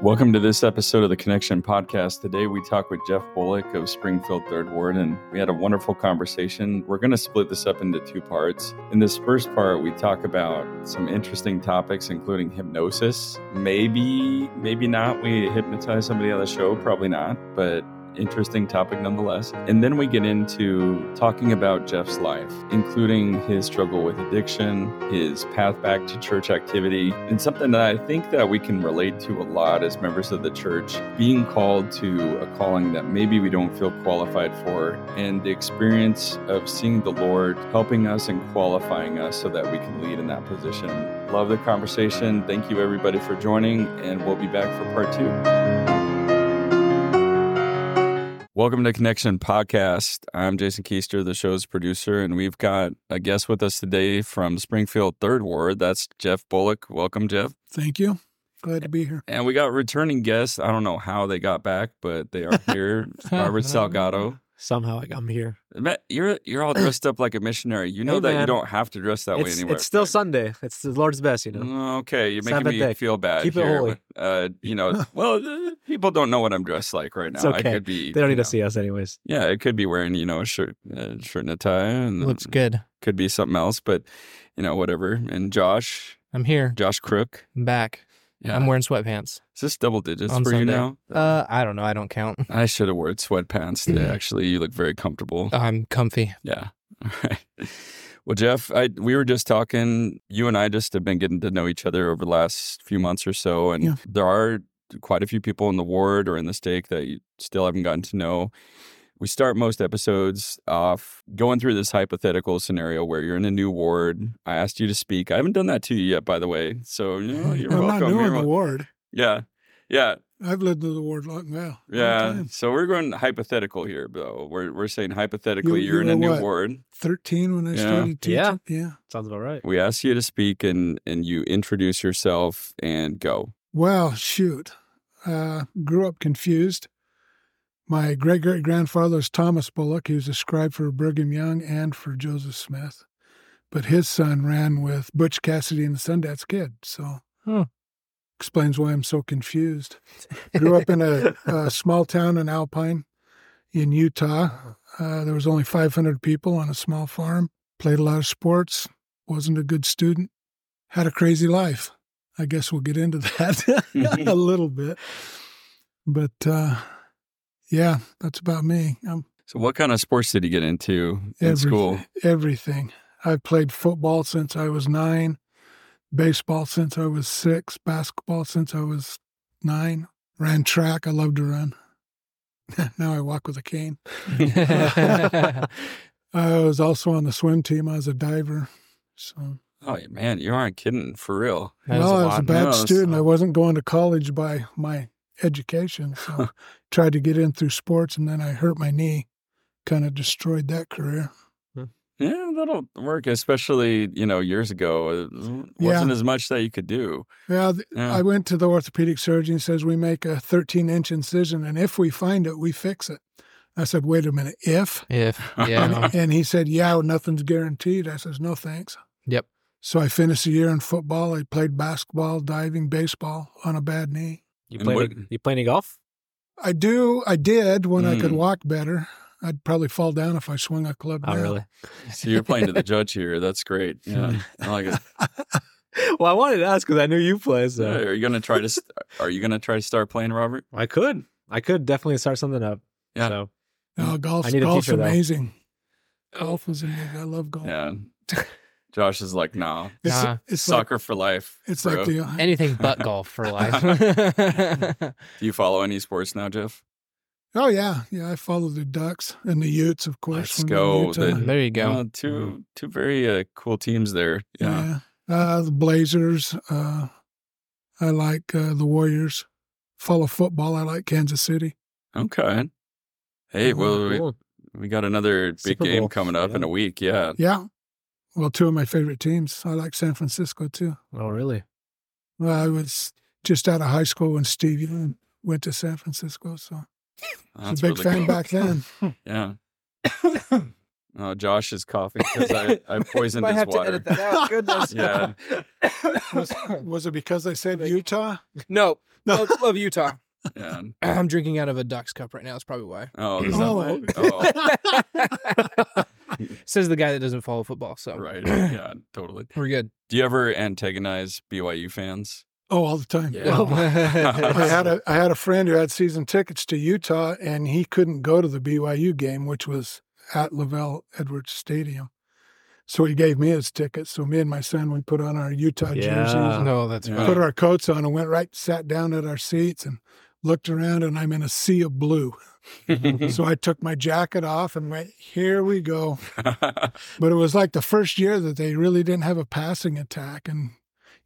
Welcome to this episode of the Connection Podcast. Today we talk with Jeff Bullock of Springfield Third Ward, and we had a wonderful conversation. We're going to split this up into two parts. In this first part, we talk about some interesting topics, including hypnosis. Maybe, maybe not. We hypnotize somebody on the show, probably not, but interesting topic nonetheless. And then we get into talking about Jeff's life, including his struggle with addiction, his path back to church activity, and something that I think that we can relate to a lot as members of the church, being called to a calling that maybe we don't feel qualified for, and the experience of seeing the Lord helping us and qualifying us so that we can lead in that position. Love the conversation. Thank you everybody for joining, and we'll be back for part two. Welcome to Connection Podcast. I'm Jason Keister, the show's producer, and we've got a guest with us today from Springfield Third Ward. That's Jeff Bullock. Welcome, Jeff. Thank you. Glad to be here. And we got returning guests. I don't know how they got back, but they are here. Robert Salgado. Somehow I'm here. Matt, You're you're all dressed up like a missionary. You know Hey, that you don't have to dress that way It's, anywhere. it's still right? Sunday. It's the Lord's best, you know. Mm, Okay, you're making me day. feel bad. Keep it here. holy. Uh, you know, well, uh, people don't know what I'm dressed like right now. It's I could be. They don't need know, to see us anyways. Yeah, it could be wearing you know a shirt, a shirt and a tie, and Looks good. could be something else, but you know whatever. And Josh, I'm here. Josh Crook, I'm back. Yeah, I'm wearing sweatpants. is this double digits on for you now? Uh, I don't know. I don't count. I should have worn sweatpants today. Actually, you look very comfortable. I'm comfy. Yeah. All right. Well, Jeff, I we were just talking. You and I just have been getting to know each other over the last few months or so, and Yeah. there are quite a few people in the ward or in the stake that you still haven't gotten to know. We start most episodes off going through this hypothetical scenario where you're in a new ward. I asked you to speak. I haven't done that to you yet, by the way. So you know, you're I'm welcome. not new in the ward. yeah, yeah, I've lived in the ward long well. long yeah. So we're going hypothetical here, though. We're we're saying hypothetically, You- you're in a were new what? ward. Thirteen when I Yeah. started teaching. Yeah. Yeah. Sounds about right. We ask you to speak and and you introduce yourself and go. Well, shoot. Uh, grew up confused. My great great grandfather was Thomas Bullock. He was a scribe for Brigham Young and for Joseph Smith. But his son ran with Butch Cassidy and the Sundance Kid. So Hmm. explains why I'm so confused. Grew up in a, a small town in Alpine in Utah. Uh, there was only 500 people on a small farm. Played a lot of sports. Wasn't a good student. Had a crazy life. I guess we'll get into that a little bit. But uh, yeah, that's about me. I'm So, what kind of sports did you get into in everything, school? Everything. I've played football since I was nine, baseball since I was six, basketball since I was nine. Ran track. I love to run. now I walk with a cane. I was also on the swim team. I was a diver. So, Oh man, you aren't kidding for real. That is well, a I was a bad No, student. so- I wasn't going to college by my education. So, tried to get in through sports, and then I hurt my knee. Kind of destroyed that career. Hmm. Yeah, that'll work. Especially you know years ago, uh, it wasn't Yeah. as much that you could do. Well, th- Yeah. I went to the orthopedic surgeon. He says we make a 13 inch incision, and if we find it, we fix it. I said, wait a minute, if? if yeah, And he said, yeah, nothing's guaranteed. I says, no thanks. yep. So I finished the year in football. I played basketball, diving, baseball on a bad knee. You And play what- any, you play any golf? I do. I did when I could Mm. walk better. I'd probably fall down if I swung a club. Oh, now. really? So you're playing to the judge here. That's great. Yeah, I like it. well, I wanted to ask because I knew you play, so Yeah, Are you gonna try to? st- Are you gonna try to start playing, Robert? I could. I could definitely start something up. Yeah. So No, golf's, I need a golf's teacher, though. amazing. Golf is amazing. I love golf. Yeah. Josh is like, no, It's, Nah. it's like soccer for life. it's bro. like the Anything but golf for life. Do you follow any sports now, Jeff? Oh yeah, yeah. I follow the Ducks and the Utes, of course. Let's go. The- there you go. Uh, two two very uh, cool teams there. Yeah. yeah. Uh, the Blazers. Uh, I like uh, the Warriors. Follow football. I like Kansas City. Okay. Hey, well, we, cool. we got another big Super game Bowl. coming up in a week. Yeah. Yeah. Well, two of my favorite teams. I like San Francisco too. Oh, really? Well, I was just out of high school when Steve Young went to San Francisco, so I was a big really fan cool. back then. Yeah. Oh, Josh is coughing because I, I poisoned I his have to water. edit that out. Goodness. Yeah. Was, was it because I said Utah? no, No. love, love Utah. Yeah. I'm drinking out of a Ducks cup right now. That's probably why. Oh, is oh. that Oh. why? Oh, Says the guy that doesn't follow football. So right. Yeah, totally. we're good. Do you ever antagonize BYU fans? Oh, all the time. Yeah. Oh, I had a I had a friend who had season tickets to Utah, and he couldn't go to the BYU game, which was at LaVell Edwards Stadium. So he gave me his tickets. So me and my son we put on our Utah Yeah. jerseys, no, that's right. put our coats on, and went right sat down at our seats and looked around, and I'm in a sea of blue. so I took my jacket off and went, "Here we go." But it was like the first year that they really didn't have a passing attack. And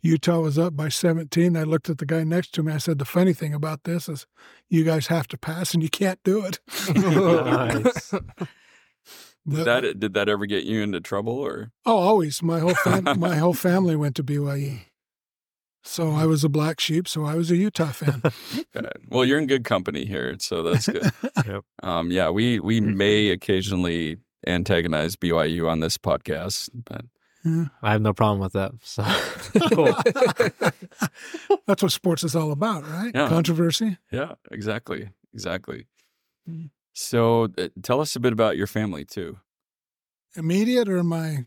Utah was up by 17. I looked at the guy next to me. I said, The funny thing about this is you guys have to pass and you can't do it. Nice. did that did that ever get you into trouble or? oh, always. My whole, fam- my whole family went to BYU. So I was a black sheep. So I was a Utah fan. Well, you're in good company here, so that's good. Yep. Um, yeah, we we may occasionally antagonize BYU on this podcast, but I have no problem with that. So cool. That's what sports is all about, right? Yeah. Controversy. yeah, exactly, exactly. Mm. So, uh, tell us a bit about your family too. Immediate or my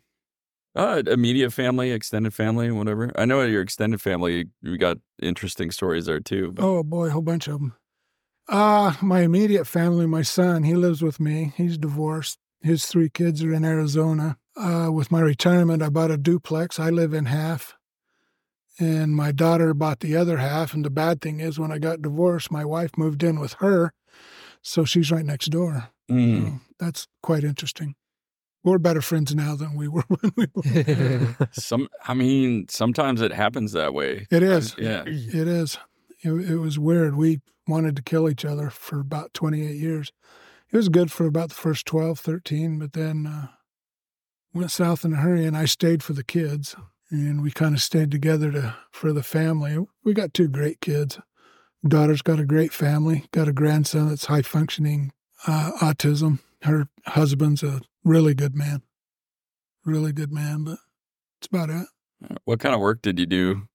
Uh, immediate family, extended family, whatever. I know your extended family. We got interesting stories there too. But, Oh boy, a whole bunch of them. Uh, my immediate family, my son, he lives with me. He's divorced. His three kids are in Arizona. Uh, with my retirement, I bought a duplex. I live in half, and my daughter bought the other half. And the bad thing is, when I got divorced, my wife moved in with her, so she's right next door. Mm. So that's quite interesting. We're better friends now than we were when we were. Some, I mean, sometimes it happens that way. It is. Yeah. It is. It, it was weird. We wanted to kill each other for about 28 years. It was good for about the first 12, 13, but then uh, went south in a hurry, and I stayed for the kids. And we kind of stayed together to for the family. We got two great kids. Daughter's got a great family. Got a grandson that's high functioning uh, autism. Her husband's a really good man, really good man. But that's about it. What kind of work did you do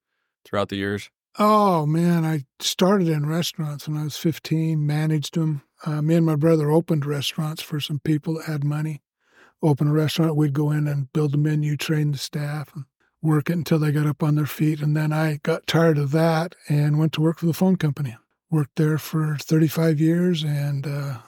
throughout the years? Oh man, I started in restaurants when I was 15, managed them. Uh, me and my brother opened restaurants for some people that had money. Open a restaurant, we'd go in and build a menu, train the staff, and work it until they got up on their feet. And then I got tired of that and went to work for the phone company. Worked there for 35 years and uh,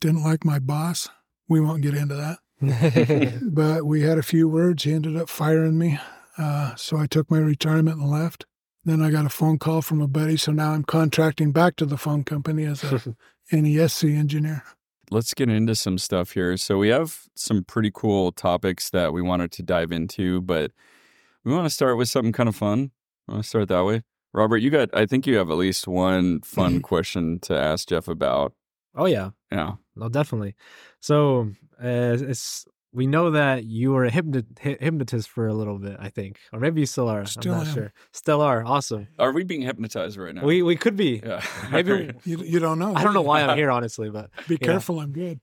didn't like my boss. We won't get into that but we had a few words. He ended up firing me. Uh, so I took my retirement and left. Then I got a phone call from a buddy. So now I'm contracting back to the phone company as a NESC engineer. Let's get into some stuff here. So we have some pretty cool topics that we wanted to dive into, but we want to start with something kind of fun. I want to start that way. Robert, you got I think you have at least one fun question to ask Jeff about. Oh yeah. Yeah. No, definitely. So uh, it's we know that you were a hypnotist for a little bit, I think, or maybe you still are. Still I'm not am. sure. Still are. Awesome. Are we being hypnotized right now? We we could be. yeah. Maybe You, you don't know. I don't know why I'm here, honestly, but Be yeah. careful. I'm good.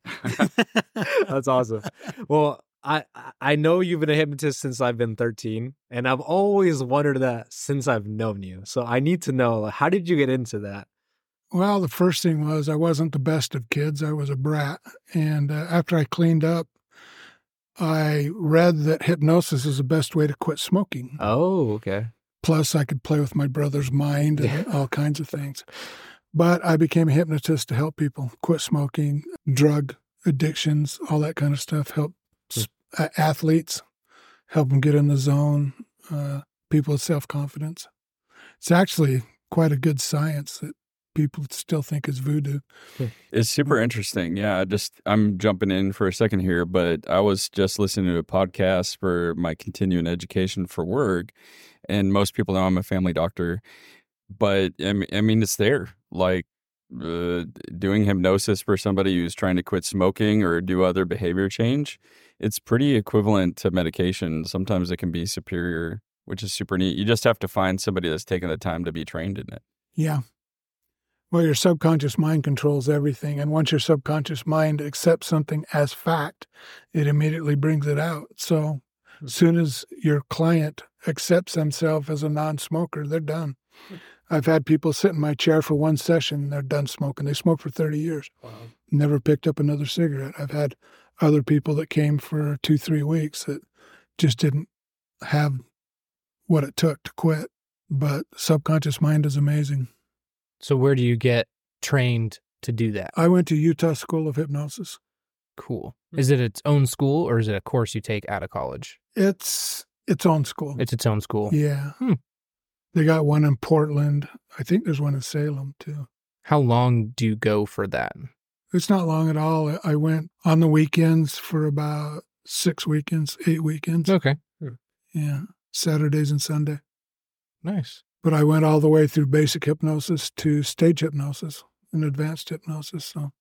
That's awesome. Well, I I know you've been a hypnotist since I've been 13, and I've always wondered that since I've known you. So I need to know how did you get into that? Well, the first thing was I wasn't the best of kids. I was a brat. And uh, after I cleaned up, I read that hypnosis is the best way to quit smoking. Oh, okay. Plus, I could play with my brother's mind and all kinds of things. But I became a hypnotist to help people quit smoking, drug addictions, all that kind of stuff. Help uh, athletes, help them get in the zone, uh, people with self confidence. It's actually quite a good science that people still think is voodoo. It's super interesting. Yeah, I just I'm jumping in for a second here, but I was just listening to a podcast for my continuing education for work, and most people know I'm a family doctor, but I mean, I mean it's there. Like uh, doing hypnosis for somebody who's trying to quit smoking or do other behavior change, it's pretty equivalent to medication. Sometimes it can be superior, which is super neat. You just have to find somebody that's taken the time to be trained in it. Yeah. Well, your subconscious mind controls everything. And once your subconscious mind accepts something as fact, it immediately brings it out. So as soon as your client accepts themselves as a non smoker, they're done. Hmm. I've had people sit in my chair for one session they're done smoking. They smoked for 30 years, never picked up another cigarette. I've had other people that came for two, three weeks that just didn't have what it took to quit. But subconscious mind is amazing. So where do you get trained to do that? I went to Utah School of Hypnosis. Cool. Is it its own school or is it a course you take out of college? It's its own school. It's its own school. yeah. Hmm. They got one in Portland. I think there's one in Salem too. How long do you go for that? It's not long at all. I went on the weekends for about six weekends, eight weekends. Okay. Yeah. Saturdays and Sunday. Nice. But I went all the way through basic hypnosis to stage hypnosis and advanced hypnosis. So,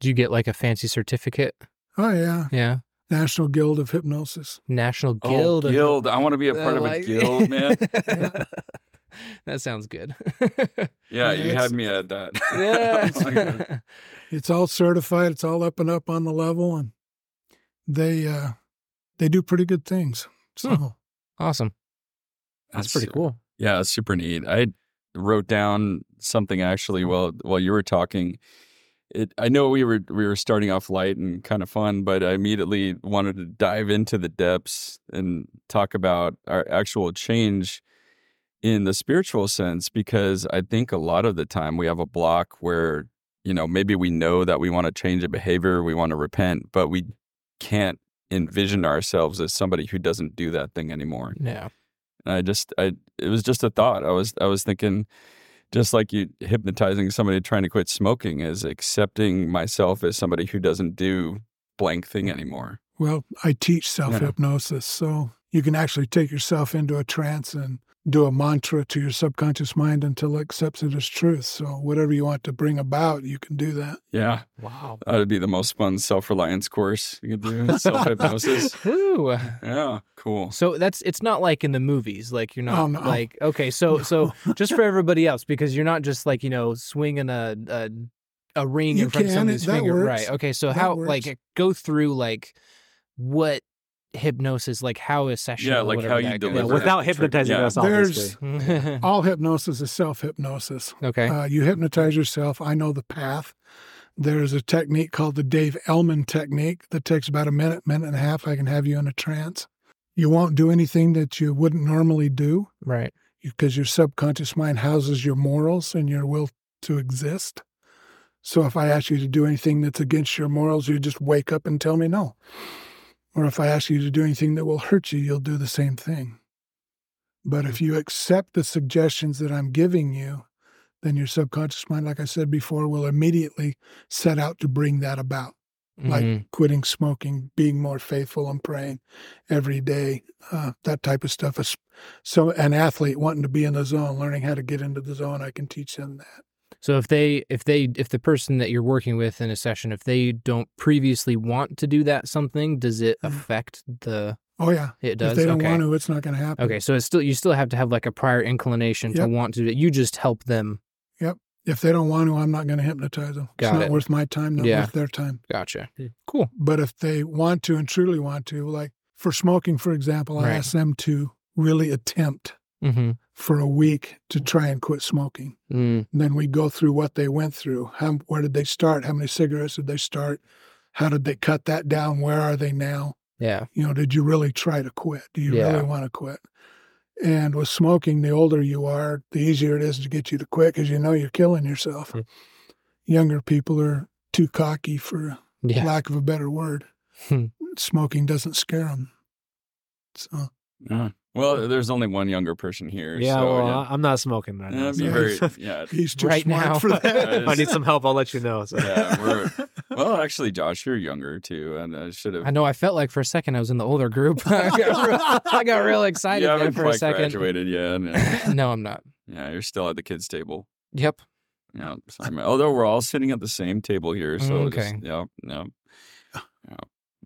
Do you get like a fancy certificate? oh, yeah. Yeah. National Guild of Hypnosis. National Oh, Guild. of- guild. I want to be a part of a like- guild, man. that sounds good. Yeah, you It's- had me at that. It's like, yeah. It's all certified. It's all up and up on the level. And they, uh, they do pretty good things. So, awesome. That's pretty cool. Yeah, super neat. I wrote down something actually mm-hmm. while while you were talking. It I know we were we were starting off light and kind of fun, but I immediately wanted to dive into the depths and talk about our actual change in the spiritual sense because I think a lot of the time we have a block where you know maybe we know that we want to change a behavior, we want to repent, but we can't envision ourselves as somebody who doesn't do that thing anymore. Yeah. And I just I it was just a thought. I was I was thinking just like you hypnotizing somebody trying to quit smoking is accepting myself as somebody who doesn't do blank thing anymore. well, I teach self hypnosis. So you can actually take yourself into a trance and do a mantra to your subconscious mind until it accepts it as truth. So whatever you want to bring about, you can do that. Yeah. Wow. That would be the most fun self reliance course you could do. Self hypnosis. Ooh. Yeah. Cool. So that's it's not like in the movies. Like you're not Oh, no. like okay. So so just for everybody else, because you're not just like you know swinging a a, a ring You in front of can, somebody's that finger, works. right? Okay. So That how works. like go through like what hypnosis like how a session Yeah, like how you that goes. Yeah, without hypnotizing Yeah. us, There's- obviously. All hypnosis is self hypnosis. okay. Uh, you hypnotize yourself. I know the path. There's a technique called the Dave Elman technique that takes about a minute, minute and a half. I can have you in a trance. You won't do anything that you wouldn't normally do right. because your subconscious mind houses your morals and your will to exist. So if I ask you to do anything that's against your morals, you just wake up and tell me no. Or if I ask you to do anything that will hurt you, you'll do the same thing. But if you accept the suggestions that I'm giving you, then your subconscious mind, like I said before, will immediately set out to bring that about like Mhm. quitting smoking, being more faithful and praying every day, uh, that type of stuff. So, an athlete wanting to be in the zone, learning how to get into the zone, I can teach them that. So if they if they if the person that you're working with in a session if they don't previously want to do that something, does it affect the? Oh yeah, It does. if they don't okay. want to, it's not going to happen. Okay, so it's still you still have to have like a prior inclination to want to do it. You just help them. Yep. If they don't want to, I'm not going to hypnotize them. Got it's not it. worth my time, not Yeah. worth their time. Gotcha. Cool. But if they want to and truly want to, like for smoking, for example, I Right. ask them to really attempt Mm-hmm. for a week to try and quit smoking. Mm, And then we go through what they went through. How, where did they start? How many cigarettes did they start? How did they cut that down? Where are they now? yeah. You know, did you really try to quit? Do you Yeah. really want to quit? And with smoking, the older you are, the easier it is to get you to quit because you know you're killing yourself. Hmm. Younger people are too cocky, for Yeah. lack of a better word. Hmm. Smoking doesn't scare them. So Yeah. Well, there's only one younger person here. Yeah, so, well, yeah. I- I'm not smoking right Yeah, now. it'd be Yeah. very, yeah. he's too Right smart now. for that. Yeah, I need some help. I'll let you know. So. Yeah, we're well. Actually, Josh, you're younger too, and I should have. I know. I felt like for a second I was in the older group. I, got real, I got real excited you there haven't for a quite second. graduated yet. Yeah. no, I'm not. yeah, you're still at the kids' table. Yep. Yeah. So although we're all sitting at the same table here, so mm, Okay. Just, yeah. Yeah.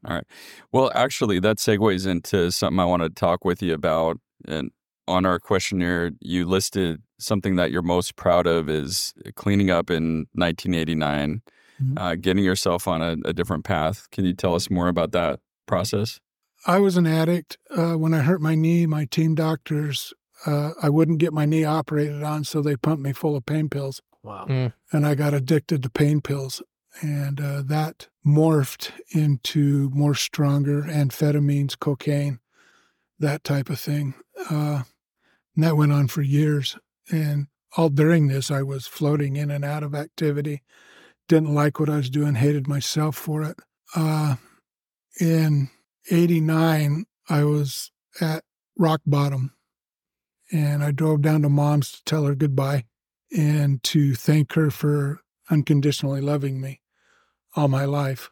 Yeah. All right. Well, actually, that segues into something I want to talk with you about, and on our questionnaire, you listed something that you're most proud of is cleaning up in 1989, Mhm. uh, getting yourself on a, a different path. Can you tell us more about that process? I was an addict. Uh, when I hurt my knee, my team doctors, uh, I wouldn't get my knee operated on, so they pumped me full of pain pills. Wow. Mm. And I got addicted to pain pills. And uh, that morphed into more stronger amphetamines, cocaine, that type of thing. Uh, and that went on for years. And all during this, I was floating in and out of activity. Didn't like what I was doing, hated myself for it. Uh, in 89, I was at rock bottom. And I drove down to mom's to tell her goodbye and to thank her for unconditionally loving me all my life.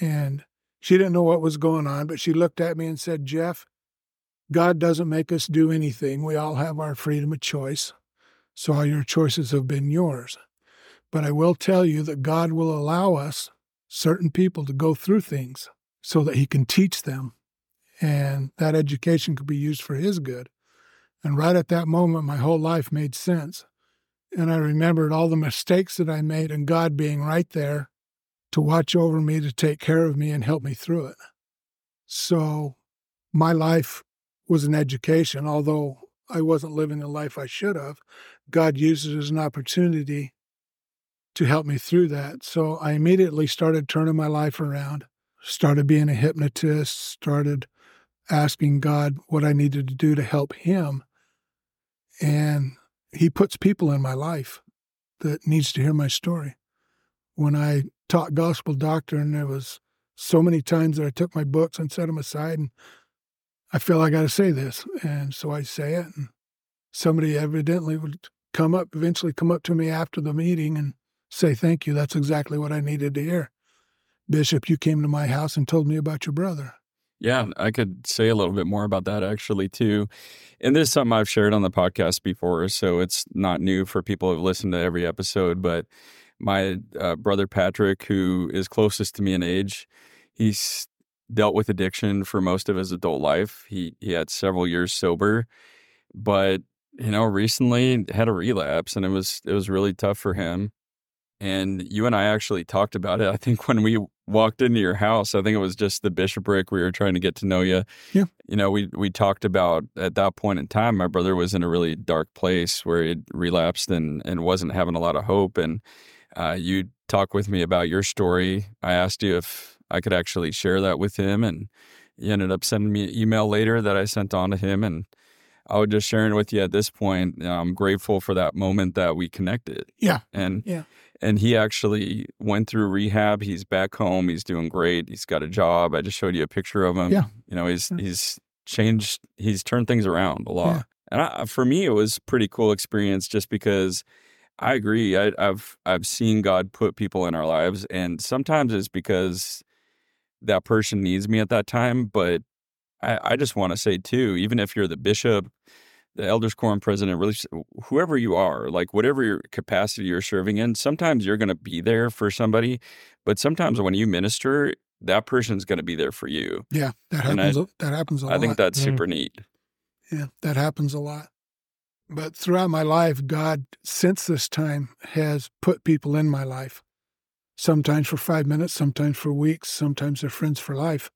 And she didn't know what was going on, but she looked at me and said, Jeff, God doesn't make us do anything. We all have our freedom of choice. So all your choices have been yours. But I will tell you that God will allow us, certain people, to go through things so that He can teach them. And that education could be used for His good. And right at that moment, my whole life made sense. And I remembered all the mistakes that I made and God being right there to watch over me, to take care of me, and help me through it. So my life was an education, although I wasn't living the life I should have. God used it as an opportunity to help me through that. So I immediately started turning my life around, started being a hypnotist, started asking God what I needed to do to help Him. And He puts people in my life that needs to hear my story. When I taught gospel doctrine, there was so many times that I took my books and set them aside, and I feel I got to say this, and so I say it. And somebody evidently would come up, eventually come up to me after the meeting and say, "Thank you. That's exactly what I needed to hear." Bishop, you came to my house and told me about your brother. Yeah, I could say a little bit more about that actually too. And this is something I've shared on the podcast before, so it's not new for people who've listened to every episode. But my uh, brother Patrick, who is closest to me in age, he's dealt with addiction for most of his adult life. He he had several years sober, but you know, recently had a relapse, and it was it was really tough for him. And you and I actually talked about it. I think when we walked into your house, I think it was just the bishopric. We were trying to get to know you. Yeah. You know, we we talked about at that point in time, my brother was in a really dark place where he relapsed and and wasn't having a lot of hope. And uh, you talked with me about your story. I asked you if I could actually share that with him, and you ended up sending me an email later that I sent on to him. And I was just sharing with you at this point. I'm grateful for that moment that we connected. Yeah. And Yeah. and he actually went through rehab. He's back home. He's doing great. He's got a job. I just showed you a picture of him. Yeah. You know, he's Yeah. he's changed. He's turned things around a lot. Yeah. And I, for me, it was a pretty cool experience just because I agree. I, I've I've seen God put people in our lives, and sometimes it's because that person needs me at that time. But I, I just want to say too, even if you're the bishop, the elders quorum president, really whoever you are, like whatever your capacity you're serving in, sometimes you're going to be there for somebody, but sometimes when you minister, that person's going to be there for you. Yeah, that And I- happens. that happens a I lot. I think that's Mm. super neat. Yeah, that happens a lot. But throughout my life, God, since this time, has put people in my life. Sometimes for five minutes, sometimes for weeks, sometimes they're friends for life.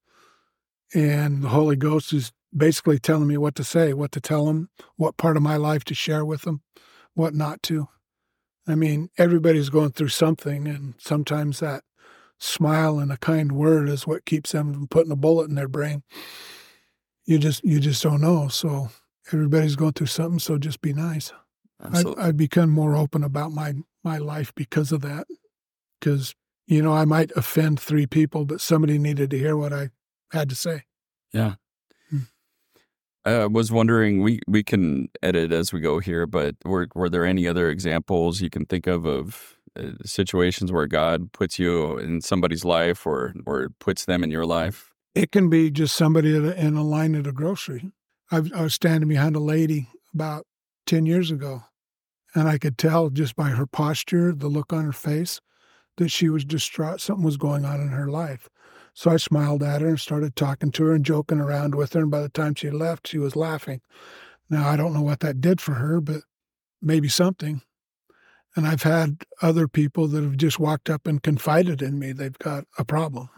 And the Holy Ghost is basically telling me what to say, what to tell them, what part of my life to share with them, what not to. I mean, everybody's going through something, and sometimes that smile and a kind word is what keeps them from putting a bullet in their brain. You just you just don't know. So everybody's going through something. So just be nice. I've, I've become more open about my my life because of that. Because you know I might offend three people, but somebody needed to hear what I had to say. Yeah. Hmm. I was wondering, we, we can edit as we go here, but were, were there any other examples you can think of of uh, situations where God puts you in somebody's life or, or puts them in your life? It can be just somebody in a line at a grocery. I, I was standing behind a lady about ten years ago, and I could tell just by her posture, the look on her face, that she was distraught. Something was going on in her life. So I smiled at her and started talking to her and joking around with her. And by the time she left, she was laughing. Now, I don't know what that did for her, but maybe something. And I've had other people that have just walked up and confided in me they've got a problem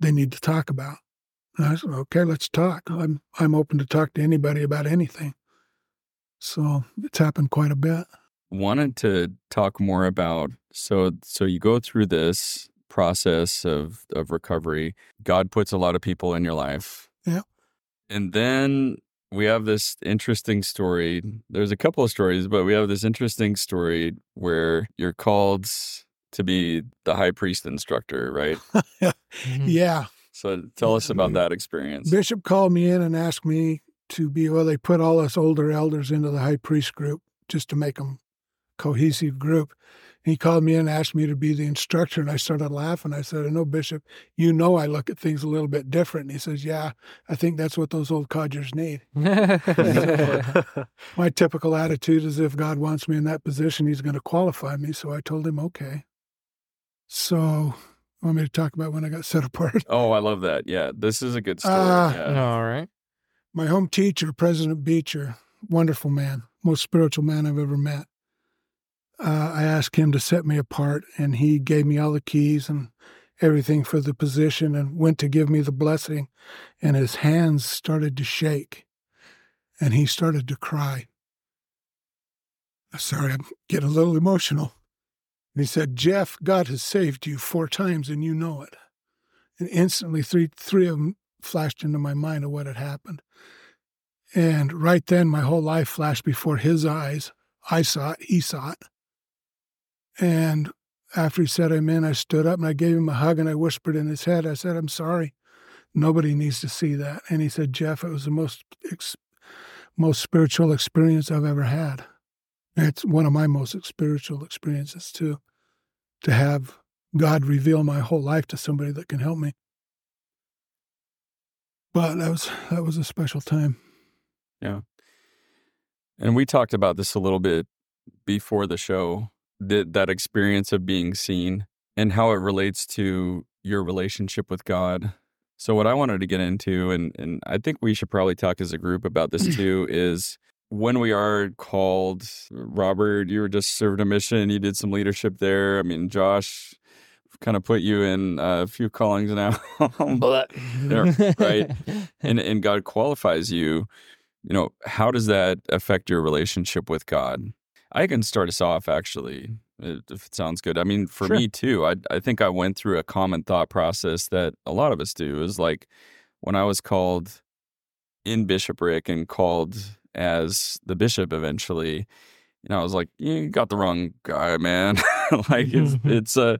they need to talk about. And I said, okay, let's talk. I'm I'm open to talk to anybody about anything. So it's happened quite a bit. Wanted to talk more about so so you go through this process of of recovery. God puts a lot of people in your life. Yeah. And then we have this interesting story. There's a couple of stories, but we have this interesting story where you're called to be the high priest instructor, right? Mm-hmm. Yeah. So tell us about that experience. Bishop called me in and asked me to be, well, they put all us older elders into the high priest group just to make them cohesive group. He called me in and asked me to be the instructor, and I started laughing. I said, No, Bishop, you know I look at things a little bit different. And he says, Yeah, I think that's what those old codgers need. My typical attitude is if God wants me in that position, he's going to qualify me. So I told him, Okay. So, want me to talk about when I got set apart? Oh, I love that. Yeah, this is a good story. Ah. yeah. All right. My home teacher, President Beecher, wonderful man, most spiritual man I've ever met. Uh, I asked him to set me apart, and he gave me all the keys and everything for the position and went to give me the blessing. And his hands started to shake, and he started to cry. Sorry, I'm getting a little emotional. And he said, Jeff, God has saved you four times, and you know it. And instantly, three, three of them flashed into my mind of what had happened. And right then, my whole life flashed before his eyes. I saw it, he saw it. And after he said amen, I stood up and I gave him a hug and I whispered in his head, I said, I'm sorry. Nobody needs to see that. And he said, Jeff, it was the most, ex- most spiritual experience I've ever had. It's one of my most spiritual experiences, too, to have God reveal my whole life to somebody that can help me. But that was that was a special time. Yeah. And we talked about this a little bit before the show that, that experience of being seen and how it relates to your relationship with God. So, what I wanted to get into, and, and I think we should probably talk as a group about this too, is when we are called, Robert, you were just served a mission, you did some leadership there. I mean, Josh kind of put you in a few callings now. Right. and and God qualifies you, you know, how does that affect your relationship with God? I can start us off actually, if it sounds good. I mean, for Sure. me too, I I think I went through a common thought process that a lot of us do is like when I was called in bishopric and called as the bishop eventually, you know, I was like, you got the wrong guy, man. like it's mm-hmm. it's a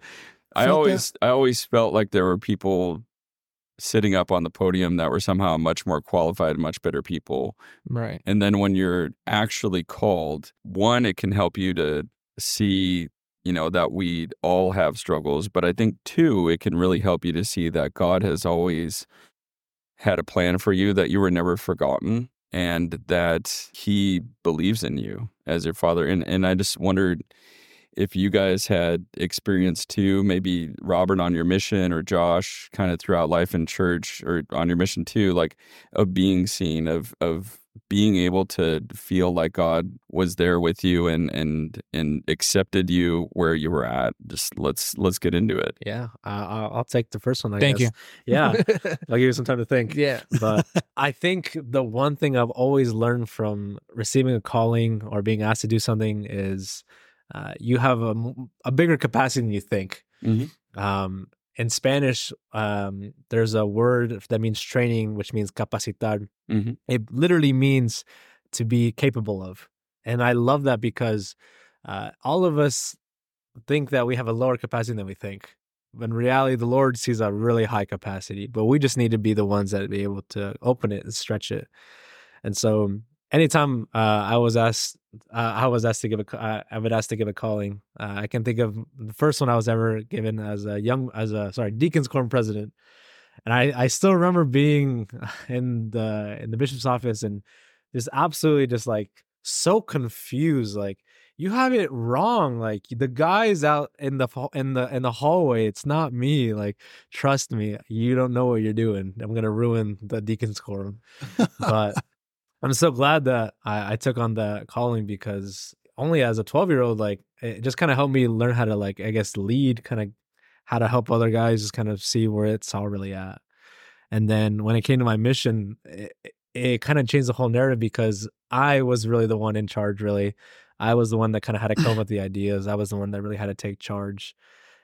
I always I always felt like there were people sitting up on the podium that were somehow much more qualified, much better people. right. And then when you're actually called, one, it can help you to see, you know, that we all have struggles. But I think two, it can really help you to see that God has always had a plan for you, that you were never forgotten, and that He believes in you as your father. And and I just wondered if you guys had experience too, maybe Robert on your mission or Josh kind of throughout life in church or on your mission too, like of being seen, of of being able to feel like God was there with you and and and accepted you where you were at. Just let's let's get into it. Yeah, uh, I'll I'll take the first one. I Thank guess. Yeah, I'll give you some time to think. yeah. but I think the one thing I've always learned from receiving a calling or being asked to do something is uh, you have a bigger capacity than you think. Mhm. Um, in Spanish, um, there's a word that means training, which means capacitar. Mhm. It literally means to be capable of. And I love that because uh, all of us think that we have a lower capacity than we think. But in reality, the Lord sees a really high capacity, but we just need to be the ones that be able to open it and stretch it. And so, anytime uh, I was asked, uh, I was asked to give a, uh, I would ask to give a calling. Uh, I can think of the first one I was ever given as a young, as a sorry, deacons quorum president, and I, I still remember being in the in the bishop's office and just absolutely just like so confused, like you have it wrong. Like the guy's out in the in the in the hallway. It's not me. Like trust me, you don't know what you're doing. I'm gonna ruin the deacon's quorum. But I'm so glad that I, I took on that calling because only as a 12 year old, like it just kind of helped me learn how to like I guess lead, kind of how to help other guys, just kind of see where it's all really at. And then when it came to my mission, it, it kind of changed the whole narrative because I was really the one in charge. Really, I was the one that kind of had to come up with the ideas. I was the one that really had to take charge.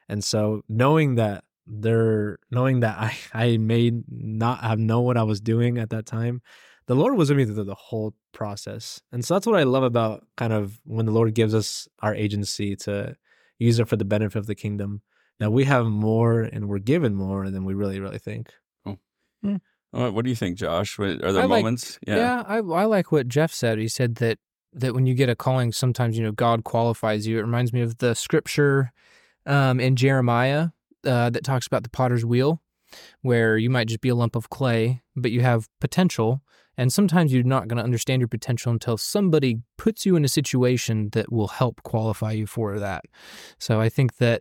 And so knowing that there, knowing that I I may not have known what I was doing at that time, the Lord was with me through the whole process. And so that's what I love about kind of when the Lord gives us our agency to use it for the benefit of the kingdom. That we have more and we're given more than we really, really think. What, what do you think, Josh? Are there I like- moments? Yeah, I, I like what Jeff said. He said that that when you get a calling, sometimes you know God qualifies you. It reminds me of the scripture um, in Jeremiah uh, that talks about the potter's wheel, where you might just be a lump of clay, but you have potential. And sometimes you're not going to understand your potential until somebody puts you in a situation that will help qualify you for that. So I think that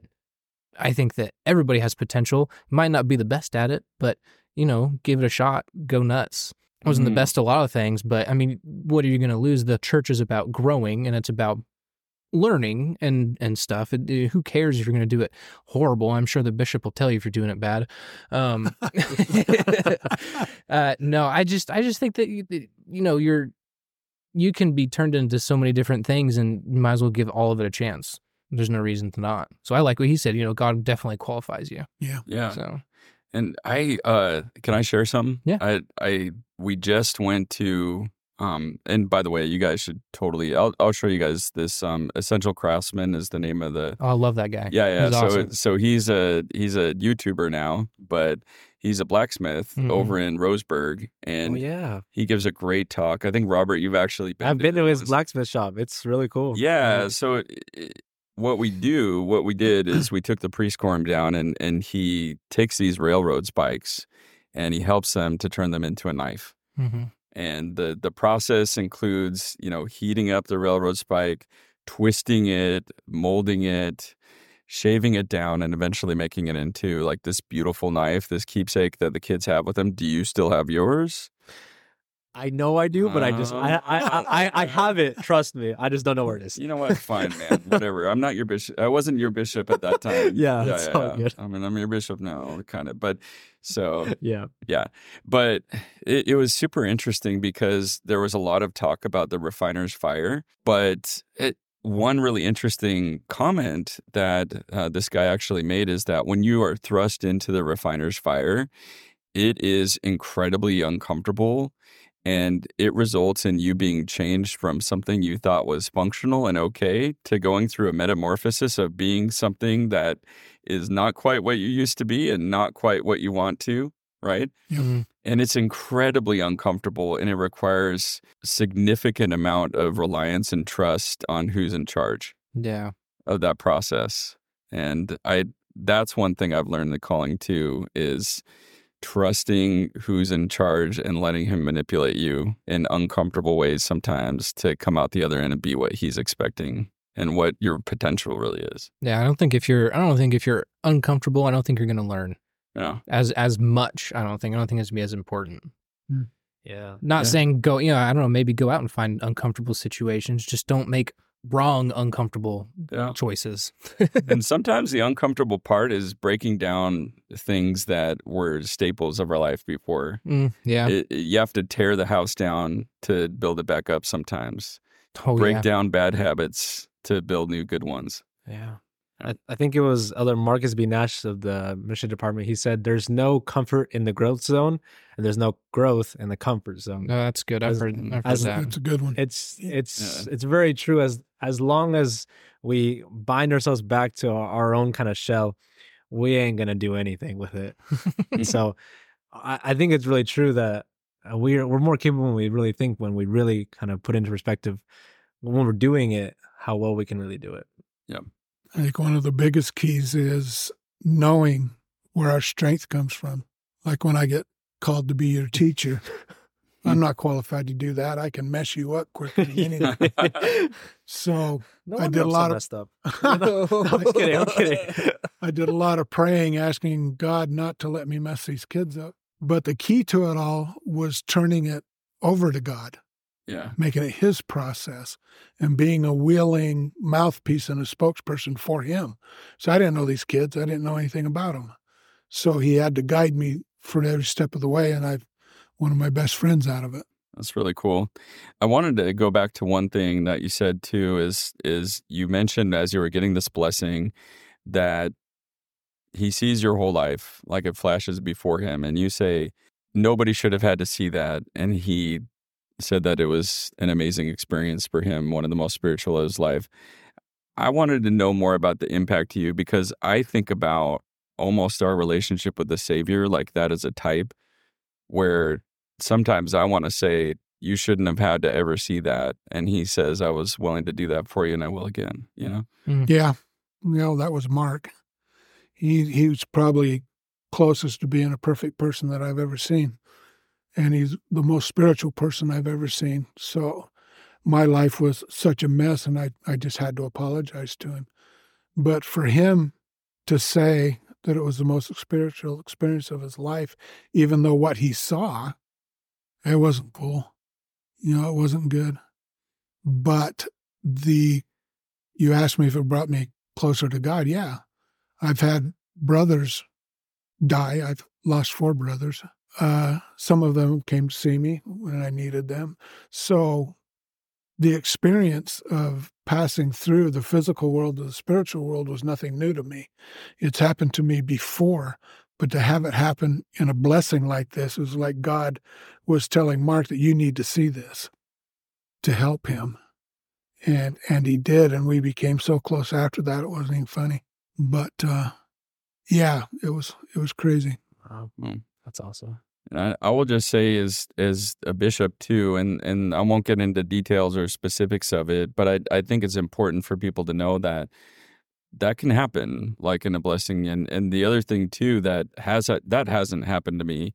I think that everybody has potential. Might not be the best at it, but you know, give it a shot. Go nuts. I wasn't Mhm. the best at a lot of things, but I mean, what are you going to lose? The church is about growing and it's about learning and and stuff. It- uh, who cares if you're going to do it horrible? I'm sure the bishop will tell you if you're doing it bad. Um, uh, no, I just I just think that you, you know you're you can be turned into so many different things, and you might as well give all of it a chance. There's no reason to not. So I like what he said. You know, God definitely qualifies you. Yeah, yeah. So And I uh can I share something? Yeah. I I we just went to um and by the way, you guys should totally I'll I'll show you guys this um Essential Craftsman is the name of the oh, I love that guy. Yeah, yeah. He's so awesome. so he's a he's a YouTuber now, but he's a blacksmith Mhm. over in Roseburg and oh yeah, he gives a great talk. I think Robert you've actually been I've been to his once. blacksmith shop. It's really cool. Yeah. So it, it- what we do, what we did is we took the priests quorum down and and he takes these railroad spikes and he helps them to turn them into a knife. hmm And the the process includes, you know, heating up the railroad spike, twisting it, molding it, shaving it down and eventually making it into like this beautiful knife, this keepsake that the kids have with them. Do you still have yours? I know I do, but I just I I, I I I have it. Trust me, I just don't know where it is. You know what? Fine, man. Whatever. I'm not your bishop. I wasn't your bishop at that time. Yeah, it's all good. I mean, I'm your bishop now, kind of. But so, Yeah, yeah. But it, it was super interesting because there was a lot of talk about the refiner's fire. But it, one really interesting comment that uh, this guy actually made is that when you are thrust into the refiner's fire, it is incredibly uncomfortable and it results in you being changed from something you thought was functional and okay to going through a metamorphosis of being something that is not quite what you used to be and not quite what you want to right Yep. Mhm. and it's incredibly uncomfortable and it requires significant amount of reliance and trust on who's in charge Yeah. of that process and i that's one thing i've learned the calling too is trusting who's in charge and letting him manipulate you in uncomfortable ways sometimes to come out the other end and be what he's expecting and what your potential really is Yeah. I don't think if you're I don't think if you're uncomfortable, I don't think you're going to learn yeah as as much. I don't think I don't think it's gonna be as important. Hmm. yeah. Not Yeah. saying go, you know, I don't know, maybe go out and find uncomfortable situations. Just don't make wrong uncomfortable yeah choices. and sometimes the uncomfortable part is breaking down things that were staples of our life before. Mm, yeah. It, it- you have to tear the house down to build it back up sometimes. oh Break yeah. down bad habits to build new good ones. Yeah. I, I think it was Elder Marcus B. Nash of the mission department. He said, "There's no comfort in the growth zone, and there's no growth in the comfort zone." No, that's good. I've As- heard, I've heard as- that. That's a good one. It's it's Yeah. it's very true. As as long as we bind ourselves back to our, our own kind of shell, we ain't gonna do anything with it. so, I, I think it's really true that uh, we're we're more capable than we really think when we really kind of put into perspective when we're doing it, how well we can really do it. I think one of the biggest keys is knowing where our strength comes from. Like when I get called to be your teacher, hmm. I'm not qualified to do that. I can mess you up quicker than anything. So No I did a lot of- messed up. No, I'm kidding. I'm kidding. I did a lot of praying, asking God not to let me mess these kids up. But the key to it all was turning it over to God. Yeah. making it his process and being a willing mouthpiece and a spokesperson for him. So I didn't know these kids. I didn't know anything about them. So he had to guide me for every step of the way, and I've one of my best friends out of it. That's really cool. I wanted to go back to one thing that you said too is is you mentioned as you were getting this blessing that he sees your whole life like it flashes before him and you say nobody should have had to see that and he said that it was an amazing experience for him, one of the most spiritual of his life. I wanted to know more about the impact to you because I think about almost our relationship with the Savior like that as a type where sometimes I want to say, you shouldn't have had to ever see that. And he says, I was willing to do that for you and I will again, you know? Mm-hmm. Yeah, you know that was Mark. He he was probably closest to being a perfect person that I've ever seen, and he's the most spiritual person I've ever seen. So my life was such a mess, and I I just had to apologize to him. But for him to say that it was the most spiritual experience of his life, even though what he saw, it wasn't cool. You know, it wasn't good. But the you asked me if it brought me closer to God. Yeah. I've had brothers die. I've lost four brothers. Uh, some of them came to see me when I needed them. So the experience of passing through the physical world to the spiritual world was nothing new to me. It's happened to me before, but to have it happen in a blessing like this was like God was telling Mark that you need to see this to help him and and he did and we became so close after that it wasn't even funny but uh yeah it was it was crazy Wow. Mm. That's awesome. And I, I will just say as as a bishop too, and and I won't get into details or specifics of it, but I I think it's important for people to know that that can happen like in a blessing and and the other thing too that has that hasn't happened to me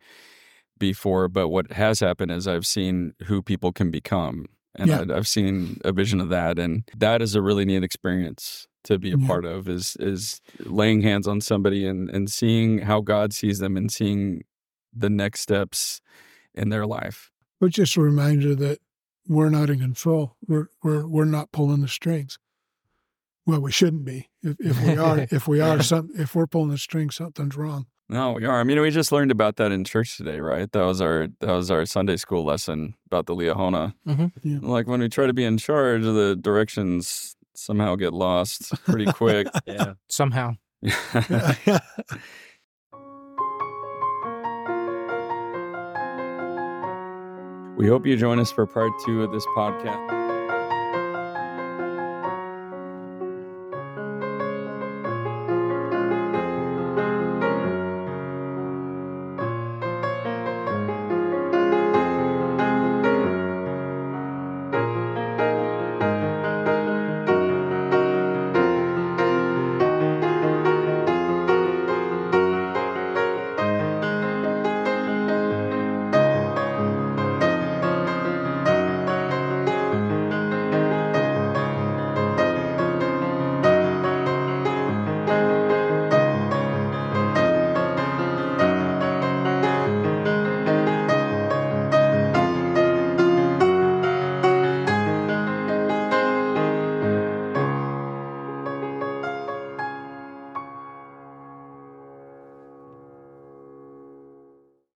before but what has happened is i've seen who people can become and Yeah. I, i've seen a vision of that and that is a really neat experience to be a Yeah. part of is is laying hands on somebody and and seeing how god sees them and seeing the next steps in their life but just a reminder that we're not in control we're we're we're not pulling the strings well we shouldn't be if, if we are if we are some if we're pulling the strings something's wrong No, we are. I mean, we just learned about that in church today, right? That was our that was our Sunday school lesson about the Liahona. Mhm. Yeah. Like when we try to be in charge, the directions somehow get lost pretty quick. Yeah. Somehow. we hope you join us for part two of this podcast.